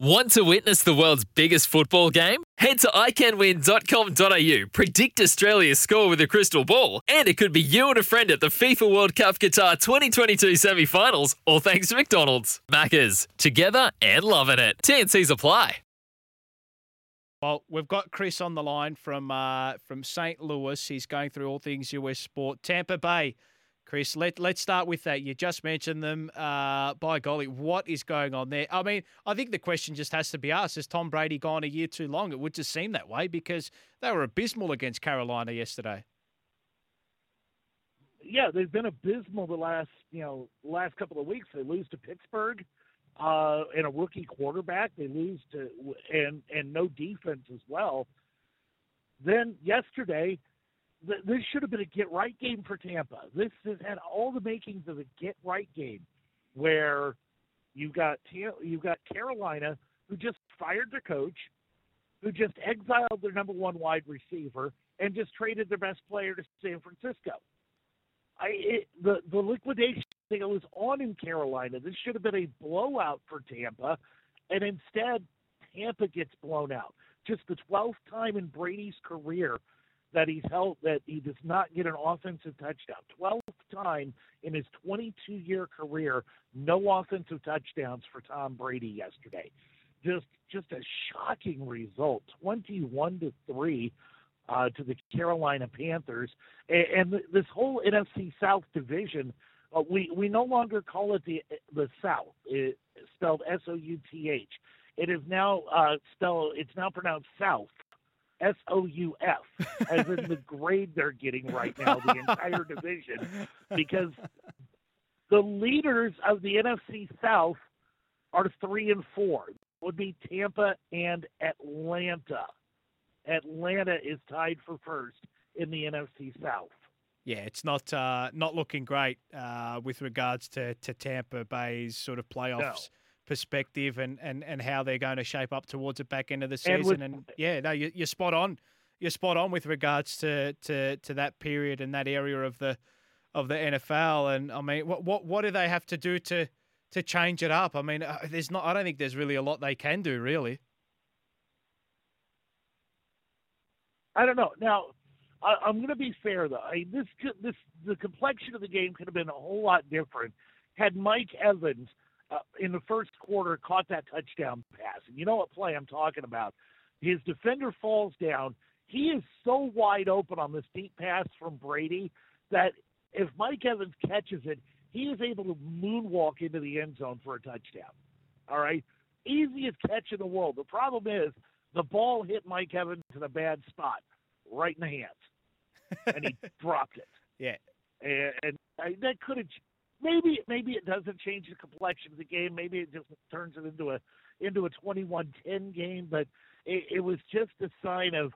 Want to witness the world's biggest football game? Head to iCanWin.com.au, predict Australia's score with a crystal ball, and it could be you and a friend at the FIFA World Cup Qatar 2022 semi finals, all thanks to McDonald's. Maccas, together and loving it. TNC's apply. Well, we've got Chris on the line from uh, from St. Louis. He's going through all things US sport. Tampa Bay Chris, let, let's start with that. You just mentioned them. Uh, by golly, what is going on there? I mean, I think the question just has to be asked Has Tom Brady gone a year too long? It would just seem that way because they were abysmal against Carolina yesterday. Yeah, they've been abysmal the last, you know, last couple of weeks. They lose to Pittsburgh uh, and a rookie quarterback. They lose to and and no defense as well. Then yesterday, this should have been a get right game for Tampa. This has had all the makings of a get right game, where you've got you've got Carolina who just fired their coach, who just exiled their number one wide receiver, and just traded their best player to San Francisco. I it, the the liquidation that was on in Carolina. This should have been a blowout for Tampa, and instead Tampa gets blown out. Just the twelfth time in Brady's career that he's held that he does not get an offensive touchdown. Twelfth time in his 22 year career, no offensive touchdowns for Tom Brady yesterday. Just just a shocking result, 21 to three. Uh, to the Carolina Panthers, and, and this whole NFC South division, uh, we we no longer call it the the South. It, spelled S O U T H. It is now uh, spelled. It's now pronounced South S O U F, as in the grade they're getting right now, the entire division, because the leaders of the NFC South are three and four. Would be Tampa and Atlanta. Atlanta is tied for first in the NFC South. Yeah, it's not uh, not looking great uh, with regards to, to Tampa Bay's sort of playoffs. No perspective and, and, and how they're going to shape up towards the back end of the season. And, with, and yeah, no, you, you're spot on. You're spot on with regards to, to, to that period and that area of the of the NFL. And I mean, what what what do they have to do to to change it up? I mean, uh, there's not. I don't think there's really a lot they can do, really. I don't know. Now, I, am going to be fair though. I, this this the complexion of the game could have been a whole lot different had Mike Evans uh, in the first quarter caught that touchdown pass. And you know what play I'm talking about? His defender falls down. He is so wide open on this deep pass from Brady that if Mike Evans catches it, he is able to moonwalk into the end zone for a touchdown. All right? Easiest catch in the world. The problem is the ball hit Mike Evans in a bad spot, right in the hands, and he dropped it. Yeah. And, and I, that could have maybe maybe it doesn't change the complexion of the game. Maybe it just turns it into a into a 21-10 game. But it, it was just a sign of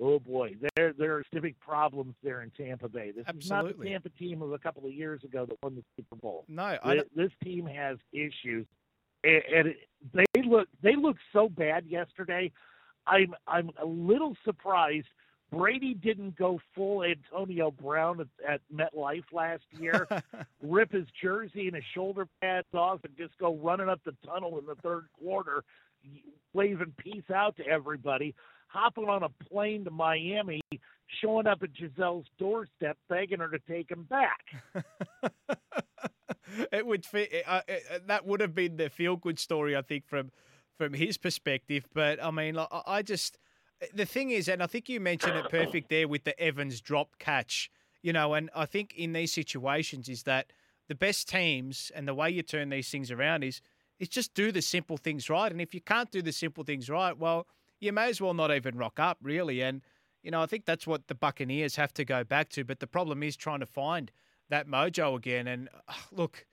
oh boy, there there are civic problems there in Tampa Bay. This Absolutely. is not the Tampa team of a couple of years ago that won the Super Bowl. No, this, this team has issues, and, and they look they look so bad yesterday. I'm I'm a little surprised Brady didn't go full Antonio Brown at, at MetLife last year, rip his jersey and his shoulder pads off, and just go running up the tunnel in the third quarter, waving peace out to everybody, hopping on a plane to Miami, showing up at Gisele's doorstep, begging her to take him back. it would fit. Uh, it, uh, that would have been the feel good story, I think, from from his perspective. But I mean, I, I just the thing is, and I think you mentioned it perfect there with the Evans drop catch, you know, and I think in these situations is that the best teams and the way you turn these things around is is just do the simple things right. And if you can't do the simple things right, well, you may as well not even rock up, really. And, you know, I think that's what the Buccaneers have to go back to. But the problem is trying to find that mojo again. And uh, look,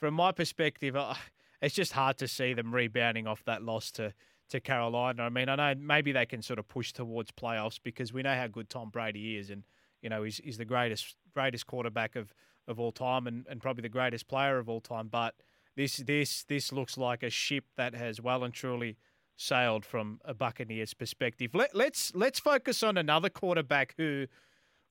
from my perspective, uh, it's just hard to see them rebounding off that loss to to Carolina. I mean, I know maybe they can sort of push towards playoffs because we know how good Tom Brady is, and you know he's, he's the greatest greatest quarterback of, of all time, and, and probably the greatest player of all time. But this this this looks like a ship that has well and truly sailed from a Buccaneers perspective. Let, let's let's focus on another quarterback who,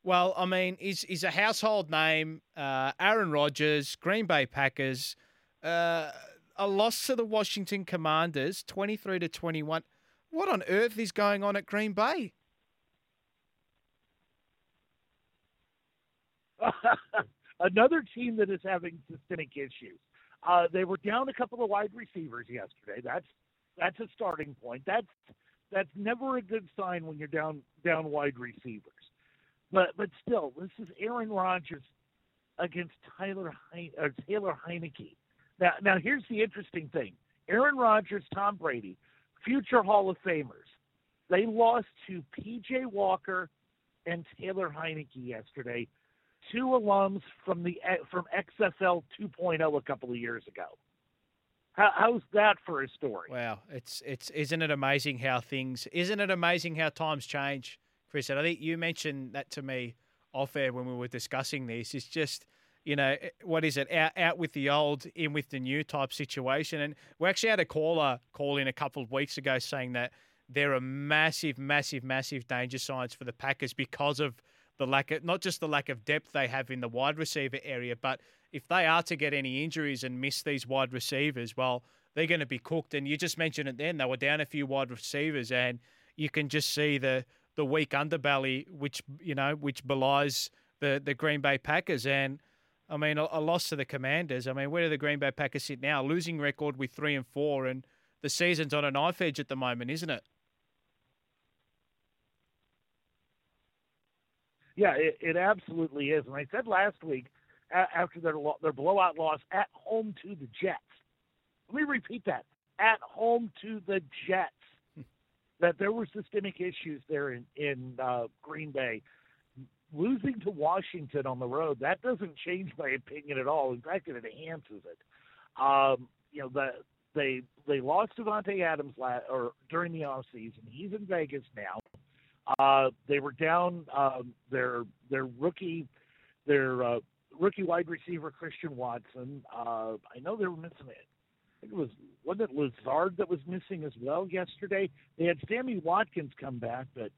well, I mean, is is a household name. Uh, Aaron Rodgers, Green Bay Packers, uh, a loss to the Washington Commanders, twenty three to twenty one. What on earth is going on at Green Bay? Another team that is having systemic issues. Uh, they were down a couple of wide receivers yesterday. That's that's a starting point. That's that's never a good sign when you're down down wide receivers. But but still, this is Aaron Rodgers against Tyler Heine, or Taylor Heinicke. Now now here's the interesting thing: Aaron Rodgers, Tom Brady, future Hall of Famers. They lost to P.J. Walker and Taylor Heinicke yesterday, two alums from the eh, from XFL 2.0 a couple of years ago. How, how's that for a story? Wow, it's it's isn't it amazing how things isn't it amazing how times change, Chris? And I think you mentioned that to me off air when we were discussing this. It's just you know eh, what is it out out with the old, in with the new type situation. And we actually had a caller call in a couple of weeks ago saying that there are massive, massive, massive danger signs for the Packers because of the lack of not just the lack of depth they have in the wide receiver area, but if they are to get any injuries and miss these wide receivers, well, they're going to be cooked. And you just mentioned it then; they were down a few wide receivers, and you can just see the the weak underbelly, which you know, which belies the the Green Bay Packers. And I mean, a, a loss to the Commanders. I mean, where do the Green Bay Packers sit now? Losing record with three and four, and the season's on a knife edge at the moment, isn't it? Yeah, it, it absolutely is. And I said last week after their their blowout loss at home to the Jets. Let me repeat that: at home to the Jets. that there were systemic issues there in in uh, Green Bay. Losing to Washington on the road that doesn't change my opinion at all. In fact, it enhances it. Um, you know the they they lost Davante Adams last, or during the off season. He's in Vegas now. Uh, they were down um, their their rookie their uh, rookie wide receiver Christian Watson. Uh, I know they were missing it. I think it was wasn't it Lazard that was missing as well yesterday. They had Sammy Watkins come back, but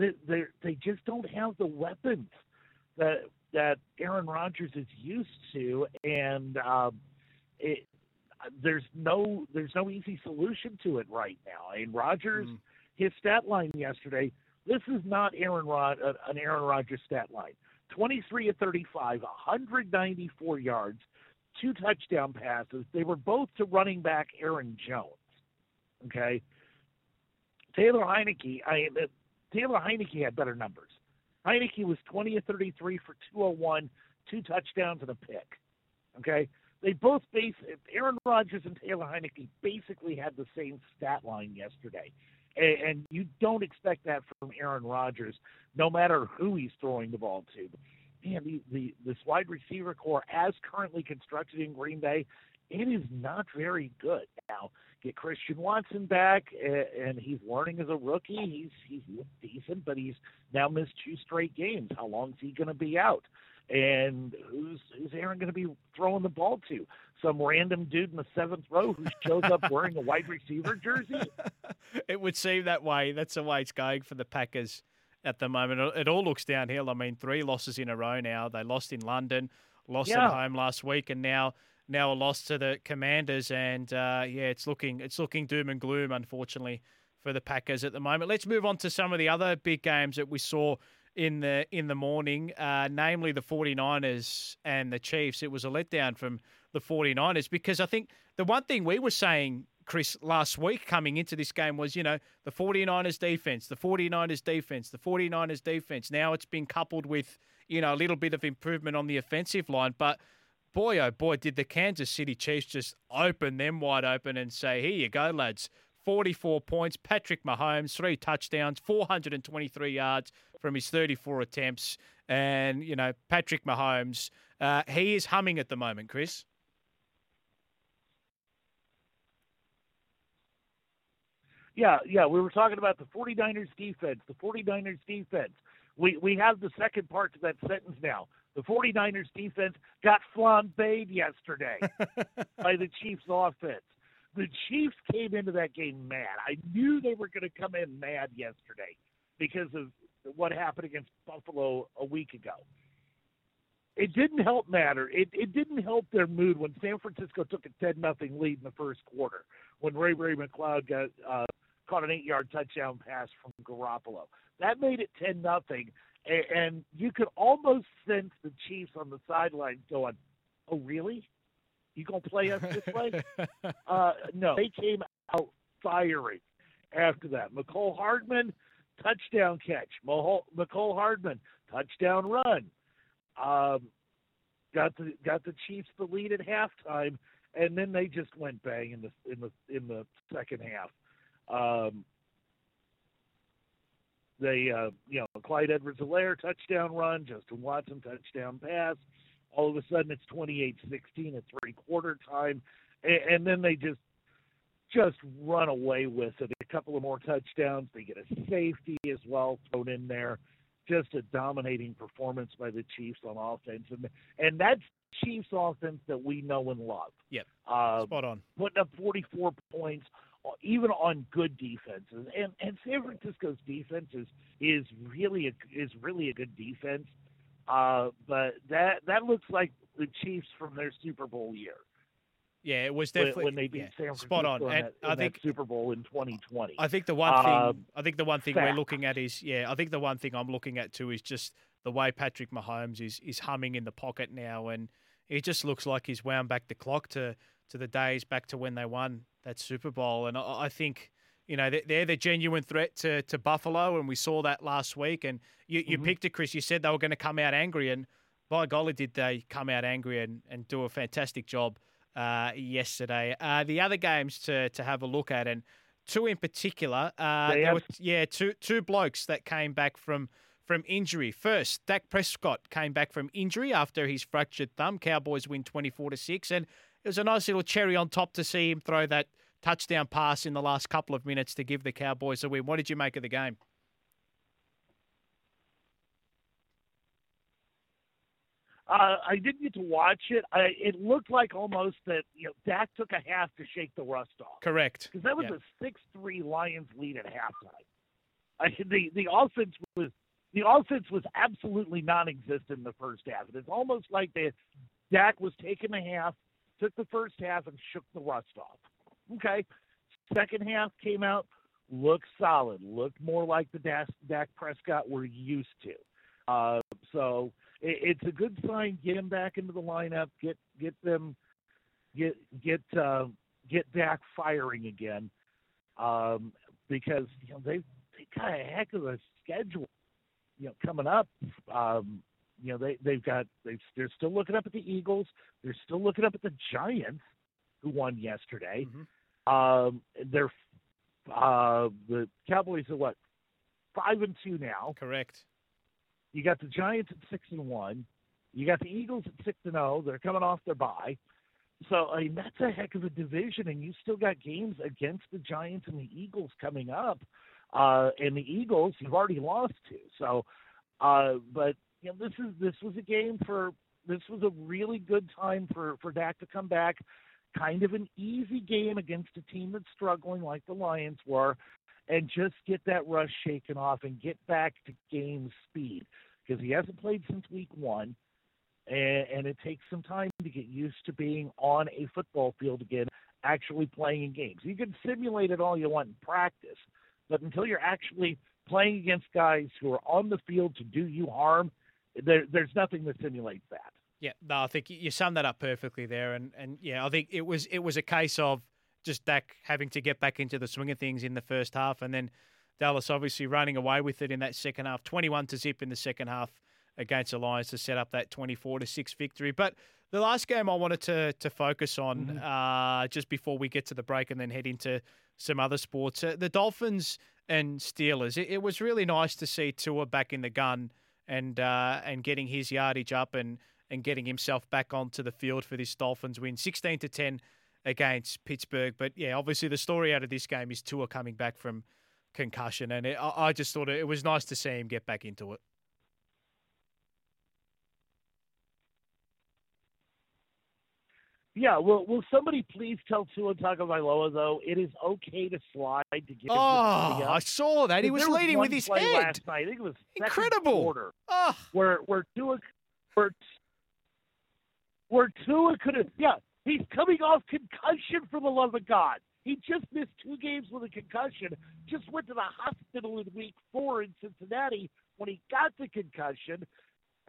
they they they just don't have the weapons that that Aaron Rodgers is used to, and um, it, there's no there's no easy solution to it right now. And Rodgers, mm. his stat line yesterday, this is not Aaron Rod uh, an Aaron Rodgers stat line. 23 of 35, 194 yards, two touchdown passes. They were both to running back Aaron Jones. Okay. Taylor Heinicke, I Taylor Heinicke had better numbers. Heinicke was 20 of 33 for 201, two touchdowns and a pick. Okay. They both base Aaron Rodgers and Taylor Heinicke basically had the same stat line yesterday. And, and you don't expect that from Aaron Rodgers, no matter who he's throwing the ball to. Man, the, the this wide receiver corps, as currently constructed in Green Bay, it is not very good. Now, get Christian Watson back, and he's learning as a rookie. He's he's looked decent, but he's now missed two straight games. How long is he going to be out? And who's who's Aaron going to be throwing the ball to? Some random dude in the seventh row who shows up wearing a wide receiver jersey? it would seem that way. That's the way it's going for the Packers at the moment. It all looks downhill. I mean, three losses in a row now. They lost in London, lost yeah. at home last week, and now now a loss to the Commanders. And uh, yeah, it's looking it's looking doom and gloom, unfortunately, for the Packers at the moment. Let's move on to some of the other big games that we saw in the in the morning, uh, namely the 49ers and the Chiefs. It was a letdown from the 49ers because I think the one thing we were saying Chris, last week coming into this game was, you know, the 49ers defense, the 49ers defense, the 49ers defense. Now it's been coupled with, you know, a little bit of improvement on the offensive line. But boy, oh boy, did the Kansas City Chiefs just open them wide open and say, here you go, lads. 44 points, Patrick Mahomes, three touchdowns, 423 yards from his 34 attempts. And, you know, Patrick Mahomes, uh, he is humming at the moment, Chris. Yeah, yeah, we were talking about the 49ers defense, the 49ers defense. We we have the second part to that sentence now. The 49ers defense got flambéed yesterday by the Chiefs offense. The Chiefs came into that game mad. I knew they were going to come in mad yesterday because of what happened against Buffalo a week ago. It didn't help matter. It it didn't help their mood when San Francisco took a ten nothing lead in the first quarter. When Ray Ray McCloud got uh, caught an eight yard touchdown pass from Garoppolo. That made it ten nothing, and, and you could almost sense the Chiefs on the sidelines going, "Oh, really? You gonna play us this way?" uh, no, they came out firing after that. Mecole Hardman touchdown catch. Mecole Hardman touchdown run. Um, got the got the Chiefs the lead at halftime, and then they just went bang in the in the in the second half. Um, they, uh, you know, Clyde Edwards-Helaire touchdown run, Justin Watson touchdown pass. All of a sudden, it's 28-16 at three-quarter time, and, and then they just just run away with it. A couple of more touchdowns. They get a safety as well thrown in there. Just a dominating performance by the Chiefs on offense, and and that's Chiefs offense that we know and love. Yep, uh, spot on. Putting up 44 points, even on good defenses, and and San Francisco's defense is is really a, is really a good defense. Uh, but that that looks like the Chiefs from their Super Bowl year. Yeah, it was definitely when they beat yeah, San Francisco spot on. And that, I think Super Bowl in 2020. I think the one thing Um, I think the one thing fact. we're looking at is yeah, I think the one thing I'm looking at too is just the way Patrick Mahomes is is humming in the pocket now, and it just looks like he's wound back the clock to to the days back to when they won that Super Bowl, and I, I think. You know they- they're the genuine threat to, to Buffalo, and we saw that last week. And you, you Mhm. picked it, Chris. You said they were going to come out angry, and by golly, did they come out angry and, and do a fantastic job uh, yesterday. Uh, the other games to, to have a look at, and two in particular, uh, have- were, yeah, two two blokes that came back from from injury. First, Dak Prescott came back from injury after his fractured thumb. Cowboys win twenty four to six, and it was a nice little cherry on top to see him throw that touchdown pass in the last couple of minutes to give the Cowboys a win. What did you make of the game? Uh, I didn't get to watch it. I, it looked like almost that you know Dak took a half to shake the rust off Correct. because that was Yeah. a six-three Lions lead at halftime. I, the the offense was the offense was absolutely non-existent in the first half. It's almost like the Dak was taking a half, took the first half, and shook the rust off. Okay, second half came out, looked solid, looked more like the Dak, Prescott we're used to. Uh, so it, it's a good sign. Get him back into the lineup. Get get them get get uh, get Dak firing again um, because you know they they got a heck of a schedule. You know, coming up. Um, you know they they've got they they're still looking up at the Eagles. They're still looking up at the Giants, who won yesterday. Mhm. Um, they're uh, the Cowboys are what five and two now. Correct. You got the Giants at six and one. You got the Eagles at six and zero. They're coming off their bye. So I mean that's a heck of a division, and you still got games against the Giants and the Eagles coming up. Uh, and the Eagles you've already lost to. So, uh, but you know this is this was a game for this was a really good time for for Dak to come back. Kind of an easy game against a team that's struggling like the Lions were, and just get that rush shaken off and get back to game speed because he hasn't played since week one, and, and it takes some time to get used to being on a football field again, actually playing in games. You can simulate it all you want in practice, but until you're actually playing against guys who are on the field to do you harm, there, there's nothing that simulates that. Yeah, no, I think you- summed that up perfectly there, and and yeah, I think it was it was a case of just Dak having to get back into the swing of things in the first half, and then Dallas obviously running away with it in that second half, twenty-one to zip in the second half against the Lions to set up that twenty-four to six victory. But the last game I wanted to to focus on uh, just before we get to the break and then head into some other sports, uh, the Dolphins and Steelers. It, it was really nice to see Tua back in the gun and uh, and getting his yardage up and and getting himself back onto the field for this Dolphins win, sixteen to ten against Pittsburgh. But yeah, obviously the story out of this game is Tua coming back from concussion, and it, I, just thought it was nice to see him get back into it. Yeah, will will somebody please tell Tua Tagovailoa though it is okay to slide to give him Oh, I saw that. He was leading with his head. last night. I think it was Incredible. quarter Oh, where where Tua where where Tua could have yeah he's coming off concussion for the love of God. He just missed two games with a concussion. Just went to the hospital in week four in Cincinnati when he got the concussion.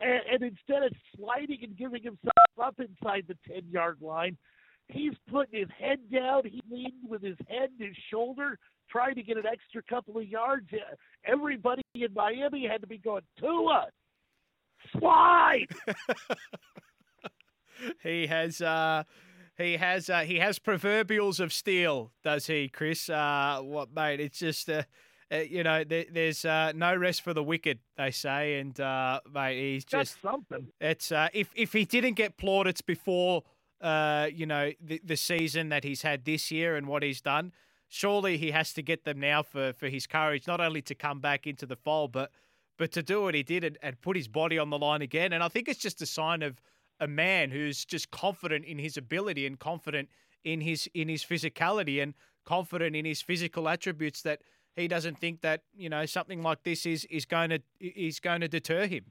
And, and instead of sliding and giving himself up inside the 10 yard line, he's putting his head down. He's leaning with his head and his shoulder, trying to get an extra couple of yards. Everybody in Miami had to be going, Tua, slide. he has uh, he has uh, he has proverbials of steel, does he, Chris? Uh, what mate? It's just uh, you know there, there's uh, no rest for the wicked, they say, and uh, mate, he's That's just something. it's uh, if if he didn't get plaudits before uh, you know the, the season that he's had this year and what he's done, surely he has to get them now for for his courage, not only to come back into the fold, but but to do what he did and, and put his body on the line again. And I think it's just a sign of a man who's just confident in his ability and confident in his in his physicality and confident in his physical attributes that he doesn't think that you know something like this is is going to is going to deter him.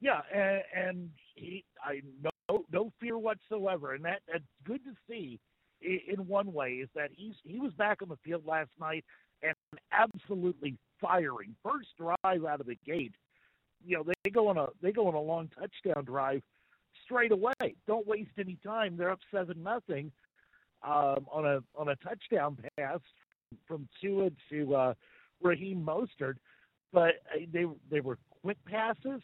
Yeah, and, and he, I no no fear whatsoever, and that that's good to see. In, one way, is that he's he was back on the field last night and absolutely firing first drive out of the gate. You know they go on a they go on a long touchdown drive straight away. Don't waste any time. They're up seven nothing um, on a on a touchdown pass from Tua to uh, Raheem Mostert, but uh, they they were quick passes.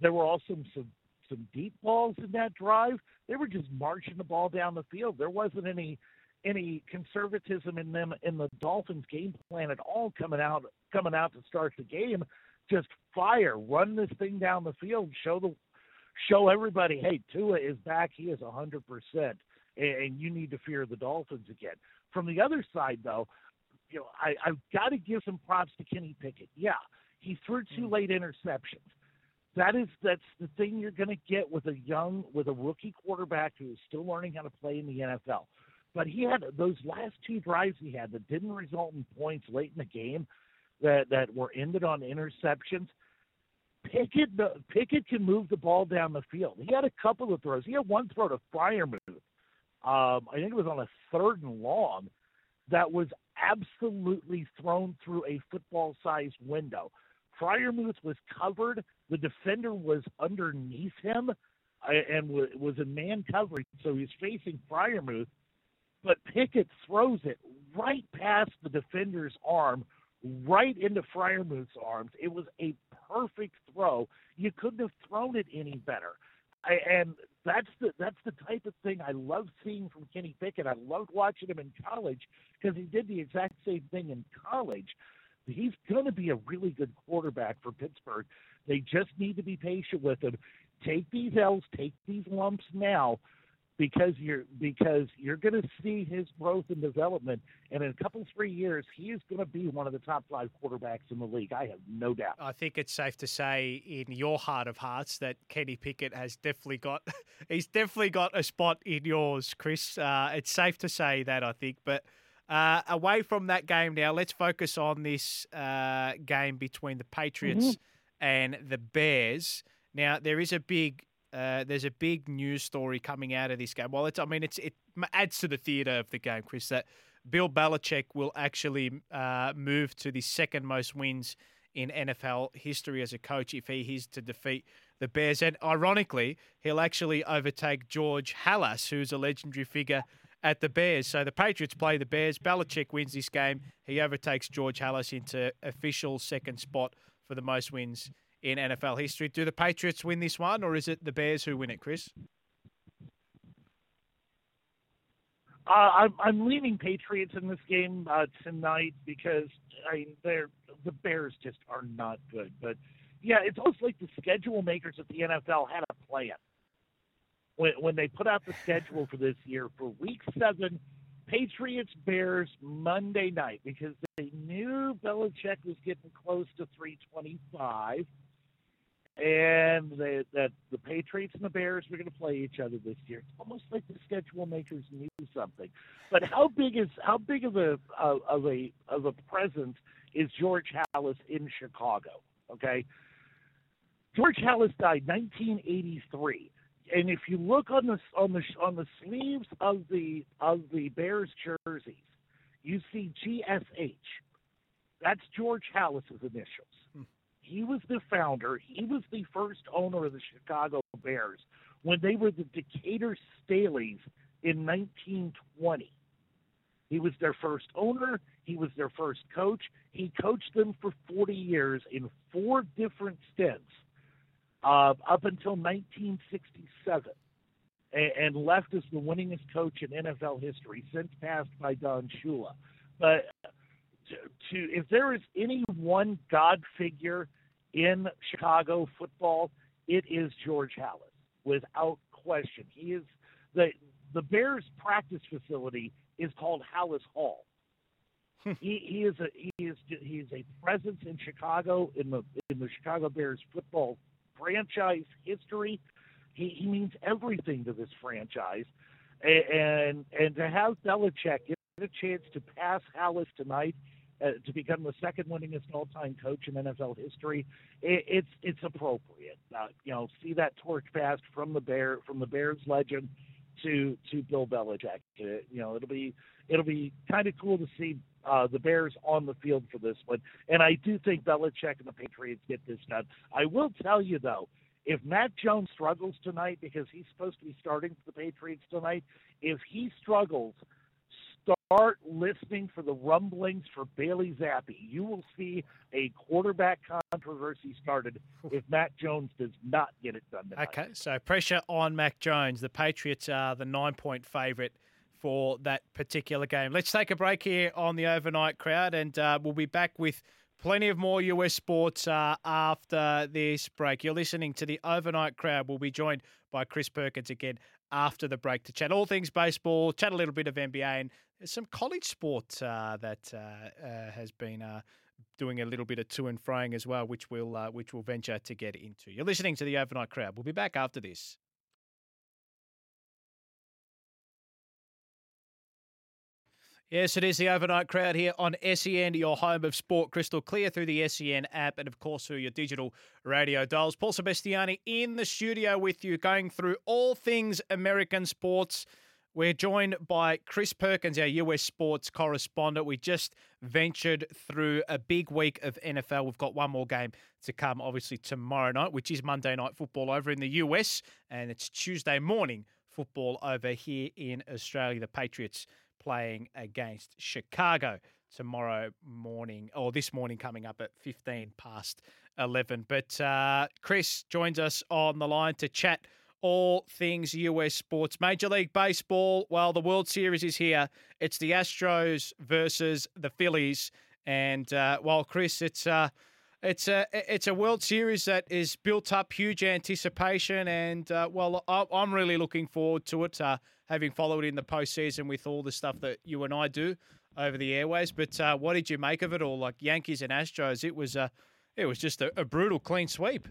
There were also some some deep balls in that drive. They were just marching the ball down the field. There wasn't any any conservatism in them in the Dolphins game plan at all coming out coming out to start the game. Just fire, run this thing down the field, show the show everybody, hey, Tua is back. He is a hundred percent, and you need to fear the Dolphins again. From the other side, though, you know, I, I've got to give some props to Kenny Pickett. Yeah, he threw two mm. late interceptions. That is that's the thing you're going to get with a young with a rookie quarterback who is still learning how to play in the NFL. But he had those last two drives he had that didn't result in points late in the game that that were ended on interceptions. Pickett Pickett can move the ball down the field. He had a couple of throws. He had one throw to Freiermuth. Um, I think it was on a third and long that was absolutely thrown through a football-sized window. Freiermuth was covered. The defender was underneath him uh, and was in man coverage, so he's facing Freiermuth. But Pickett throws it right past the defender's arm, right into Freiermuth's arms. It was a perfect throw. You couldn't have thrown it any better. I, and that's the that's the type of thing I love seeing from Kenny Pickett. I loved watching him in college because he did the exact same thing in college. He's going to be a really good quarterback for Pittsburgh. They just need to be patient with him. Take these L's, take these lumps now, because you're because you're going to see his growth and development. And in a couple three years, he is going to be one of the top five quarterbacks in the league. I have no doubt. I think it's safe to say, in your heart of hearts, that Kenny Pickett has definitely got he's definitely got a spot in yours, Chris. Uh, it's safe to say that I think, but. Uh, away from that game now, let's focus on this uh, game between the Patriots Mhm. and the Bears. Now there is a big uh, there's a big news story coming out of this game. Well, it's I mean it's it adds to the theatre of the game, Chris. That Bill Belichick will actually uh, move to the second most wins in NFL history as a coach if he is to defeat the Bears. And ironically, he'll actually overtake George Halas, who's a legendary figure at the Bears. So the Patriots play the Bears. Belichick wins this game. He overtakes George Halas into official second spot for the most wins in NFL history. Do the Patriots win this one, or is it the Bears who win it, Chris? Uh, I'm, I'm leaning Patriots in this game uh, tonight because I mean, they're the Bears just are not good. But yeah, it's almost like the schedule makers at the NFL had a plan when when they put out the schedule for this year for Week Seven. Patriots Bears Monday night because they knew Belichick was getting close to 325 and they, that the Patriots and the Bears were going to play each other this year. It's almost like the schedule makers knew something. But how big is how big of a of a of a presence is George Halas in Chicago? Okay, George Halas died 1983, and if you look on the on the on the sleeves of the of the Bears jerseys, you see GSH. That's George Halas's initials. He was the founder. He was the first owner of the Chicago Bears when they were the Decatur Staleys in 1920. He was their first owner. He was their first coach. He coached them for 40 years in four different stints uh, up until 1967 and, and left as the winningest coach in NFL history, since passed by Don Shula. But to, if there is any one God figure in Chicago football, it is George Halas, without question. He is the the Bears practice facility is called Halas Hall. Hmm. he, he is a he is he is a presence in Chicago in the in the Chicago Bears football franchise history. He he means everything to this franchise, and and to have Belichick get a chance to pass Halas tonight uh, to become the second winningest all-time coach in NFL history, it, it's it's appropriate. Uh, you know, see that torch passed from the bear from the Bears legend to to Bill Belichick. Uh, you know, it'll be it'll be kind of cool to see uh, the Bears on the field for this one, and I do think Belichick and the Patriots get this done. I will tell you though, if Mac Jones struggles tonight because he's supposed to be starting for the Patriots tonight, if he struggles start listening for the rumblings for Bailey Zappe. You will see a quarterback controversy started if Mac Jones does not get it done tonight. Okay, so pressure on Mac Jones. The Patriots are the nine point favourite for that particular game. Let's take a break here on the overnight crowd, and uh, we'll be back with plenty of more US sports uh, after this break. You're listening to the overnight crowd. We'll be joined by Chris Perkins again after the break to chat all things baseball, chat a little bit of NBA, and some college sport uh, that uh, uh, has been uh, doing a little bit of to and froing as well, which we'll uh, which we'll venture to get into. You're listening to the overnight crowd. We'll be back after this. Yes, it is the overnight crowd here on SEN, your home of sport crystal clear through the SEN app and, of course, through your digital radio dials. Paul Sebastiani in the studio with you, going through all things American sports. We're joined by Chris Perkins, our US sports correspondent. We just ventured through a big week of NFL. We've got one more game to come, obviously, tomorrow night, which is Monday Night Football over in the US, and it's Tuesday morning football over here in Australia. The Patriots playing against Chicago tomorrow morning, or this morning coming up at 15 past 11. But uh, Chris joins us on the line to chat all things US sports. Major League Baseball, well, the World Series is here. It's the Astros versus the Phillies. And uh, well, Chris, it's. Uh, it's a it's a World Series that is built up huge anticipation, and uh, well, I'm really looking forward to it. Uh, having followed in the postseason with all the stuff that you and I do over the airways. But uh, what did you make of it all? Like Yankees and Astros, it was a it was just a, a brutal clean sweep.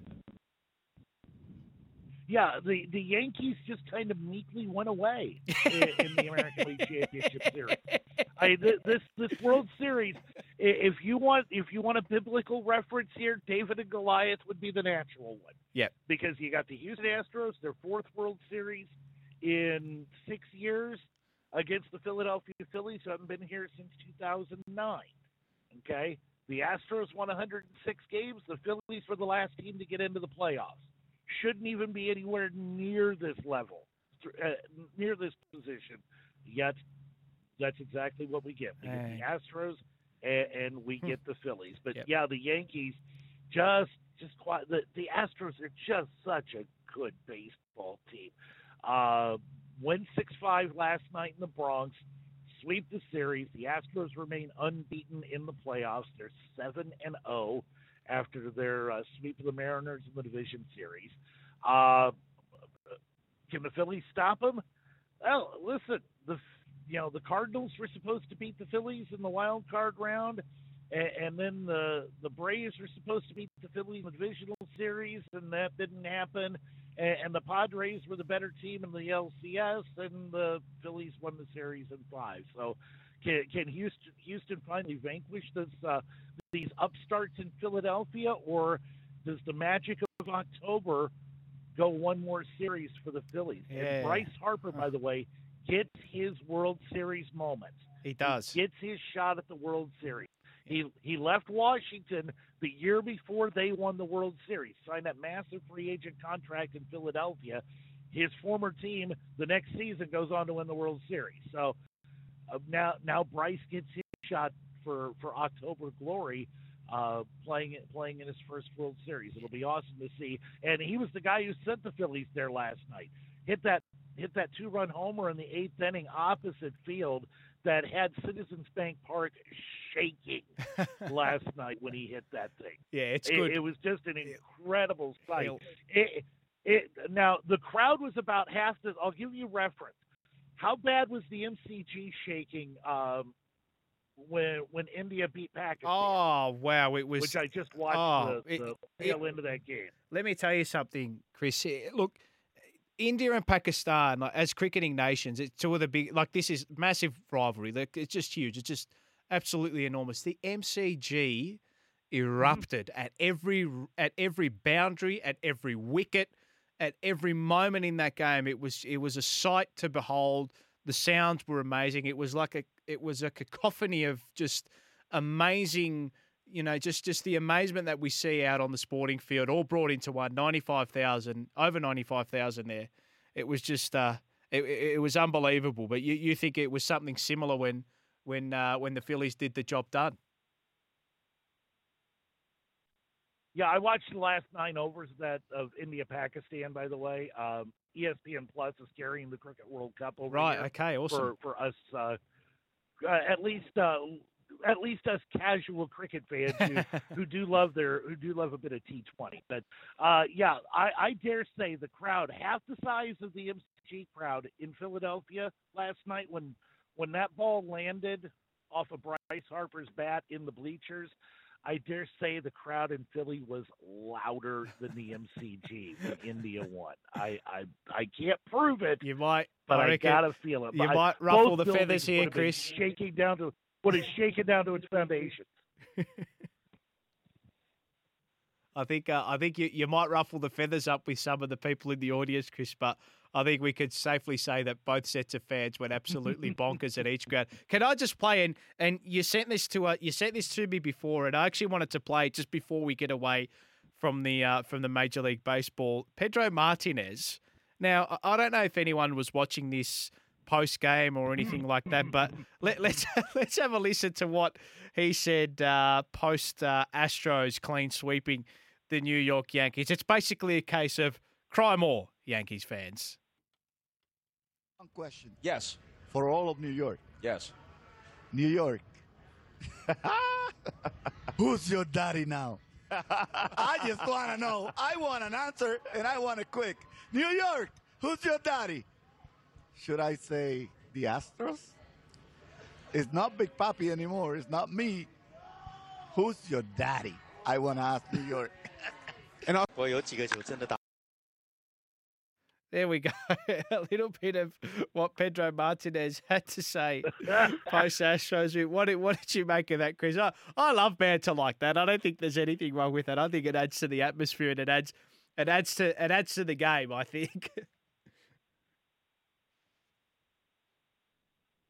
Yeah, the the Yankees just kind of meekly went away in, in the American League Championship Series. I, this this World Series, if you want if you want a biblical reference here, David and Goliath would be the natural one. Yeah, because you got the Houston Astros, their fourth World Series in six years against the Philadelphia Phillies, who haven't been here since 2009. Okay, the Astros won 106 games. The Phillies were the last team to get into the playoffs. Shouldn't even be anywhere near this level, uh, near this position. Yet, that's exactly what we get. We get the Astros, and, and we hmm. get the Phillies. But yep. yeah, the Yankees just just quite the the Astros are just such a good baseball team. Uh, win 6 5 last night in the Bronx, sweep the series. The Astros remain unbeaten in the playoffs. They're 7 and 0. after their uh, sweep of the Mariners in the division series. Uh, can the Phillies stop them? Well, listen, the you know the Cardinals were supposed to beat the Phillies in the wild card round, and, and then the the Braves were supposed to beat the Phillies in the divisional series, and that didn't happen. And, and the Padres were the better team in the LCS, and the Phillies won the series in five. So, can, can Houston Houston finally vanquish this uh, these upstarts in Philadelphia, or does the magic of October go one more series for the Phillies? Yeah. And Bryce Harper, by the way, gets his World Series moment. He does. He gets his shot at the World Series. He he left Washington the year before they won the World Series, signed that massive free agent contract in Philadelphia. His former team the next season goes on to win the World Series. So uh, now now Bryce gets his shot for for October glory, uh, playing playing in his first World Series. It'll be awesome to see. And he was the guy who sent the Phillies there last night. Hit that hit that two run homer in the eighth inning opposite field that had Citizens Bank Park shaking last night when he hit that thing. Yeah, it's It, good. it was just an incredible sight. It, it, now the crowd was about half the. I'll give you reference. How bad was the MCG shaking um, when when India beat Pakistan? oh wow, it was. which I just watched oh, the, it- the tail end of that game. Let me tell you something, Chris. Eh, Look, India and Pakistan, like, as cricketing nations, it's two of the big. Like this is massive rivalry. Like it's just huge. It's just absolutely enormous. The MCG erupted at every at every boundary, at every wicket, at every moment in that game. It was it was a sight to behold. The sounds were amazing. It was like a it was a cacophony of just amazing you know, just just the amazement that we see out on the sporting field, all brought into one. Ninety five thousand, over ninety five thousand there. It was just, uh, it, it it was unbelievable. But you, you think it was something similar when when uh, when the Phillies did the job done? Yeah, I watched the last nine overs of that of India Pakistan. By the way, um, ESPN Plus is carrying the Cricket World Cup over Right. here Okay. Awesome. for for us. Uh, uh, at least uh, at least us casual cricket fans who, who do love their who do love a bit of T Twenty. But uh, yeah, I, I dare say the crowd half the size of the MCG crowd in Philadelphia last night when when that ball landed off of Bryce Harper's bat in the bleachers. I dare say the crowd in Philly was louder than the MCG when India won. I, I I can't prove it, you might, but I I, gotta feel it. you But might ruffle the feathers here, would have been Chris. Shaking down to what is shaking down to its foundation. I think uh, I think you, you might ruffle the feathers up with some of the people in the audience, Chris. But I think we could safely say that both sets of fans went absolutely bonkers at each ground. Can I just play and and you sent this to uh, you sent this to me before, and I actually wanted to play just before we get away from the uh, from the Major League Baseball. Pedro Martinez. Now I don't know if anyone was watching this post game or anything like that, but let, let's let's have a listen to what he said uh, post uh, Astros clean sweeping the New York Yankees. It's basically a case of cry more, Yankees fans. One question Yes. for all of New York. Yes. New York. Who's your daddy now? I just want to know. I want an answer and I want it quick. New York, who's your daddy? Should I say the Astros? It's not Big Papi anymore. It's not me. Who's your daddy? I want to ask New York. And I'll... There we go. A little bit of what Pedro Martinez had to say post Astros. What did, what did you make of that, Chris? I, I love banter like that. I don't think there's anything wrong with that. I think it adds to the atmosphere and it adds it adds to it adds to the game. I think.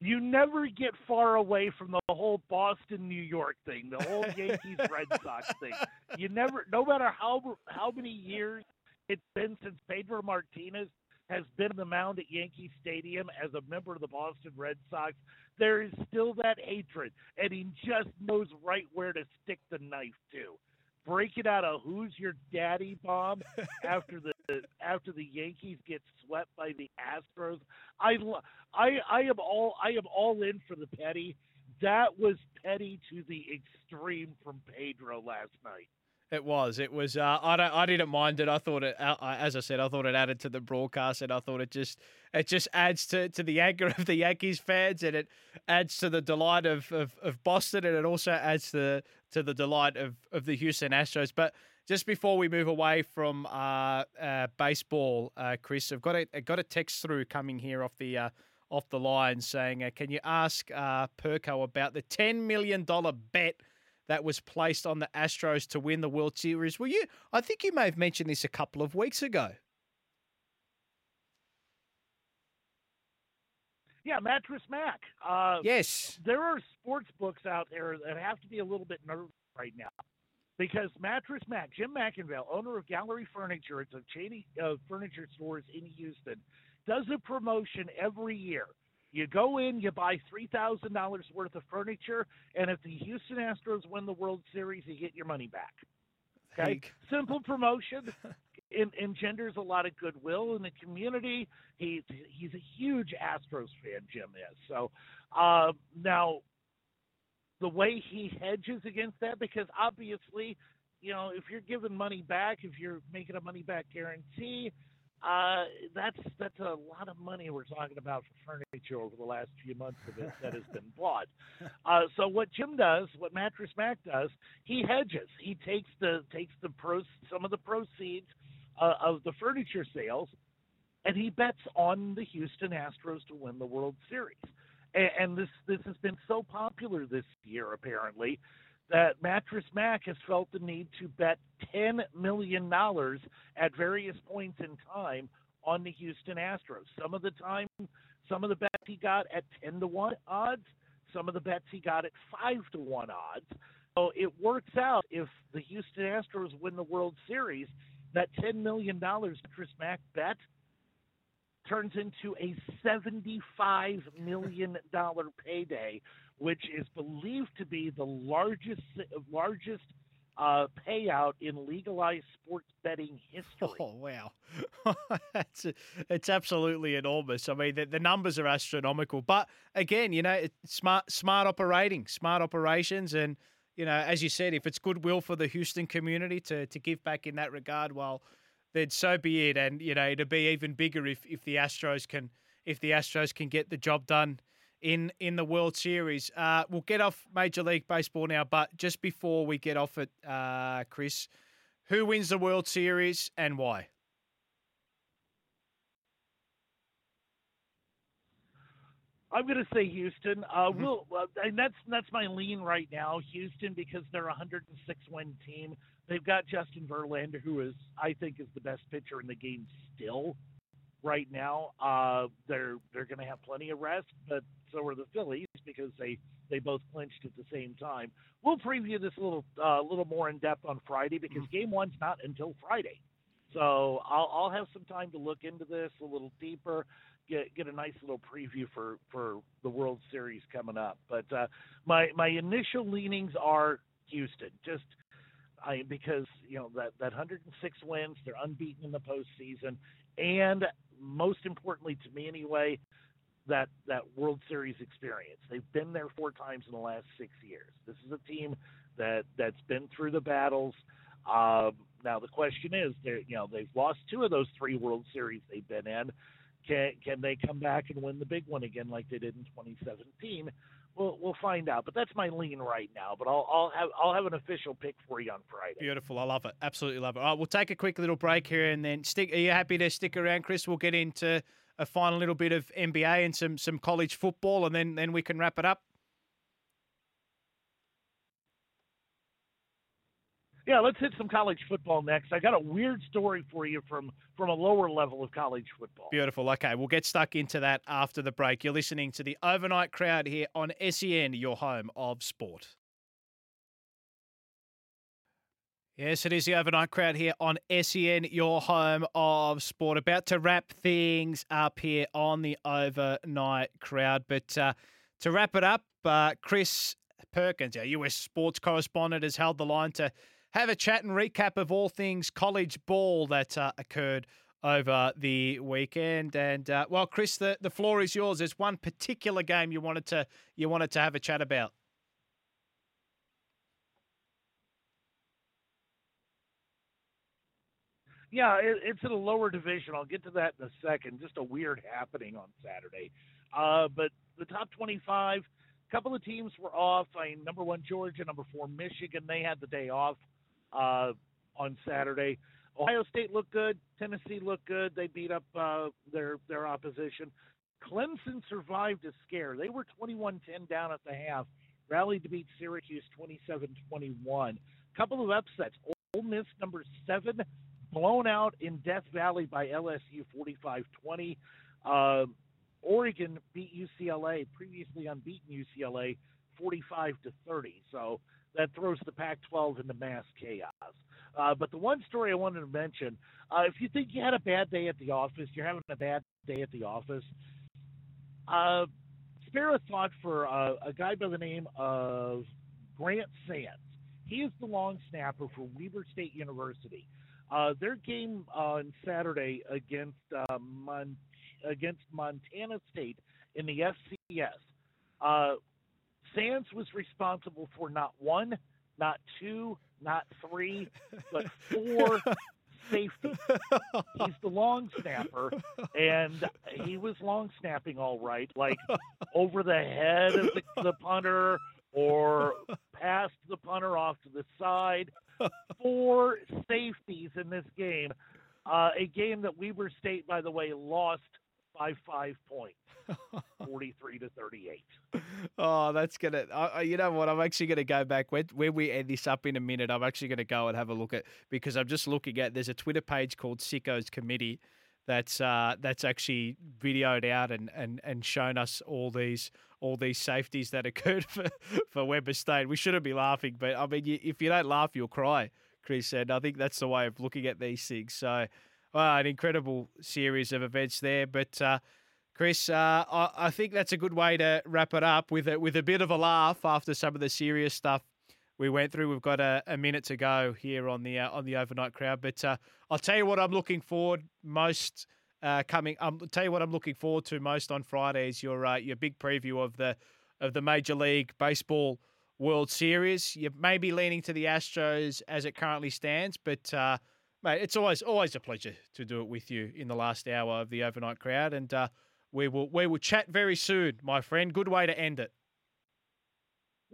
You never get far away from the whole Boston New York thing, the whole Yankees Red Sox thing. You never, no matter how how many years it's been since Pedro Martinez has been on the mound at Yankee Stadium as a member of the Boston Red Sox, there is still that hatred, and he just knows right where to stick the knife to. Breaking out a "Who's your daddy" bomb after the after the Yankees get swept by the Astros. I I I am all I am all in for the petty. That was petty to the extreme from Pedro last night. It was. It was. Uh, I don't. I didn't mind it. I thought it. Uh, as I said, I thought it added to the broadcast, and I thought it just it just adds to, to the anger of the Yankees fans, and it adds to the delight of, of, of Boston, and it also adds to the, to the delight of, of the Houston Astros. But just before we move away from uh, uh, baseball, uh, Chris, I've got a I've got a text through coming here off the uh, off the line saying, "Can you ask Perko about the ten million dollar bet?" That was placed on the Astros to win the World Series. Well, you, I think you may have mentioned this a couple of weeks ago. Yeah, Mattress Mac. Uh, yes. There are sports books out there that have to be a little bit nervous right now because Mattress Mac, Jim McIngvale, owner of Gallery Furniture, it's a chain of furniture stores in Houston, does a promotion every year you go in, you buy three thousand dollars worth of furniture, and if the Houston Astros win the World Series, you get your money back. Okay, simple promotion. In, engenders a lot of goodwill in the community. He's he's a huge Astros fan, Jim is. So uh, now, the way he hedges against that, because obviously, you know, if you're giving money back, if you're making a money back guarantee, uh, that's that's a lot of money we're talking about for furniture over the last few months of it that has been bought. Uh, so what Jim does, what Mattress Mac does, he hedges. He takes the takes the pros some of the proceeds uh, of the furniture sales, and he bets on the Houston Astros to win the World Series. And, and this this has been so popular this year, apparently, that Mattress Mac has felt the need to bet $10 million at various points in time on the Houston Astros. Some of the time, some of the bets he got at 10 to 1 odds, some of the bets he got at 5 to 1 odds. So it works out if the Houston Astros win the World Series, that $10 million Mattress Mac bet turns into a $75 million payday which is believed to be the largest largest uh, payout in legalized sports betting history. Oh wow, it's it's absolutely enormous. I mean, the, the, numbers are astronomical. But again, you know, smart smart operating, smart operations, and you know, as you said, if it's goodwill for the Houston community to to give back in that regard, well, then so be it. And you know, it'll be even bigger if if the Astros can if the Astros can get the job done in in the World Series. Uh, we'll get off Major League Baseball now, but just before we get off it, uh, Chris, who wins the World Series and why? I'm going to say Houston. Uh, mm-hmm. we'll, and that's that's my lean right now, Houston, because they're a 106 win team. They've got Justin Verlander, who is I think is the best pitcher in the game still right now. Uh, they're they're going to have plenty of rest, but so are the Phillies because they they both clinched at the same time. We'll preview this a little uh, little more in depth on Friday because mm-hmm. Game One's not until Friday, so I'll I'll have some time to look into this a little deeper. Get, get a nice little preview for, for the World Series coming up, but uh, my my initial leanings are Houston. Just I, because you know that that 106 wins, they're unbeaten in the postseason, and most importantly to me anyway, that that World Series experience. They've been there four times in the last six years. This is a team that that's been through the battles. Um, now the question is, you know they've lost two of those three World Series they've been in. Can can they come back and win the big one again like they did in 2017? We'll we'll find out. But that's my lean right now. But I'll I'll have I'll have an official pick for you on Friday. Beautiful. I love it. Absolutely love it. All right, we'll take a quick little break here and then stick. Are you happy to stick around, Chris? We'll get into a final little bit of NBA and some some college football, and then then we can wrap it up. Yeah, let's hit some college football next. I got a weird story for you from from a lower level of college football. Beautiful. Okay, we'll get stuck into that after the break. You're listening to the overnight crowd here on SEN, your home of sport. Yes, it is the overnight crowd here on SEN, your home of sport. About to wrap things up here on the overnight crowd. But uh, to wrap it up, uh, Chris Perkins, our US sports correspondent, has held the line to have a chat and recap of all things college ball that uh, occurred over the weekend. And uh, well, Chris, the, the floor is yours. There's one particular game you wanted to you wanted to have a chat about. Yeah, it, it's in a lower division. I'll get to that in a second. Just a weird happening on Saturday. Uh, but the top 25, a couple of teams were off. I number one Georgia, number four Michigan. They had the day off uh, on Saturday. Ohio State looked good. Tennessee looked good. They beat up uh, their their opposition. Clemson survived a scare. They were 21-10 down at the half, rallied to beat Syracuse 27-21. Couple of upsets. Ole Miss number seven blown out in Death Valley by LSU 45-20. Uh, Oregon beat UCLA, previously unbeaten UCLA, 45 to 30. So that throws the Pac-12 into mass chaos. Uh, but the one story I wanted to mention, uh, if you think you had a bad day at the office, you're having a bad day at the office. Uh, spare a thought for uh, a guy by the name of Grant Sands. He is the long snapper for Weber State University. Uh, their game on Saturday against uh, Mon- against Montana State in the FCS. Uh, Sands was responsible for not one, not two, not three, but four safety. He's the long snapper, and he was long snapping all right, like over the head of the, the punter or past the punter off to the side. Four safeties in this game. Uh, a game that Weber State, by the way, lost by five points, 43 to 38. Oh, that's gonna. Uh, you know what? I'm actually gonna go back when when we end this up in a minute. I'm actually gonna go and have a look at because I'm just looking at. There's a Twitter page called Sickos Committee that's uh, that's actually videoed out and, and, and shown us all these all these safeties that occurred for, for Weber State. We shouldn't be laughing, but I mean, you, if you don't laugh, you'll cry. Chris said. I think that's the way of looking at these things. So, well, an incredible series of events there. But uh, Chris, uh, I, I think that's a good way to wrap it up with a, with a bit of a laugh after some of the serious stuff we went through. We've got a, a minute to go here on the uh, on the overnight crowd, but uh, I'll tell you what I'm looking forward most uh, coming. Um, I'll tell you what I'm looking forward to most on Friday is your uh, your big preview of the of the Major League Baseball World Series. You may be leaning to the Astros as it currently stands, but uh, mate, it's always always a pleasure to do it with you in the last hour of the overnight crowd, and uh, we will we will chat very soon, my friend. Good way to end it.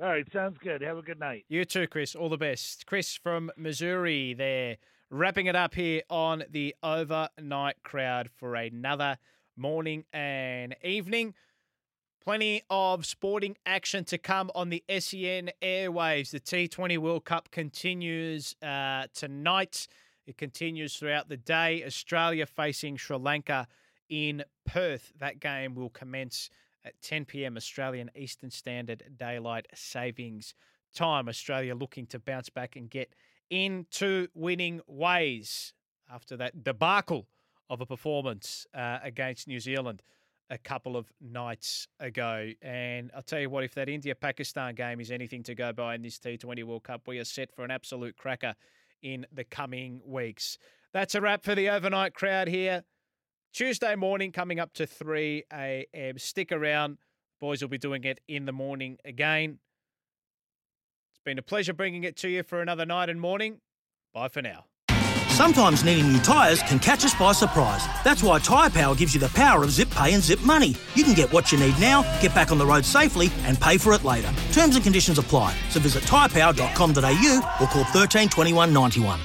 All right, sounds good. Have a good night. You too, Chris. All the best. Chris from Missouri there, wrapping it up here on the overnight crowd for another morning and evening. Plenty of sporting action to come on the SEN airwaves. The T20 World Cup continues uh, tonight. It continues throughout the day. Australia facing Sri Lanka in Perth. That game will commence at 10 p.m. Australian Eastern Standard Daylight Savings Time. Australia looking to bounce back and get into winning ways after that debacle of a performance uh, against New Zealand a couple of nights ago. And I'll tell you what, if that India Pakistan game is anything to go by in this T20 World Cup, we are set for an absolute cracker in the coming weeks. That's a wrap for the overnight crowd here. Tuesday morning coming up to 3 a.m. Stick around. Boys will be doing it in the morning again. It's been a pleasure bringing it to you for another night and morning. Bye for now. Sometimes needing new tyres can catch us by surprise. That's why Tyre Power gives you the power of zip pay and zip money. You can get what you need now, get back on the road safely, and pay for it later. Terms and conditions apply. So visit tyrepower.com.au or call 13 21 91.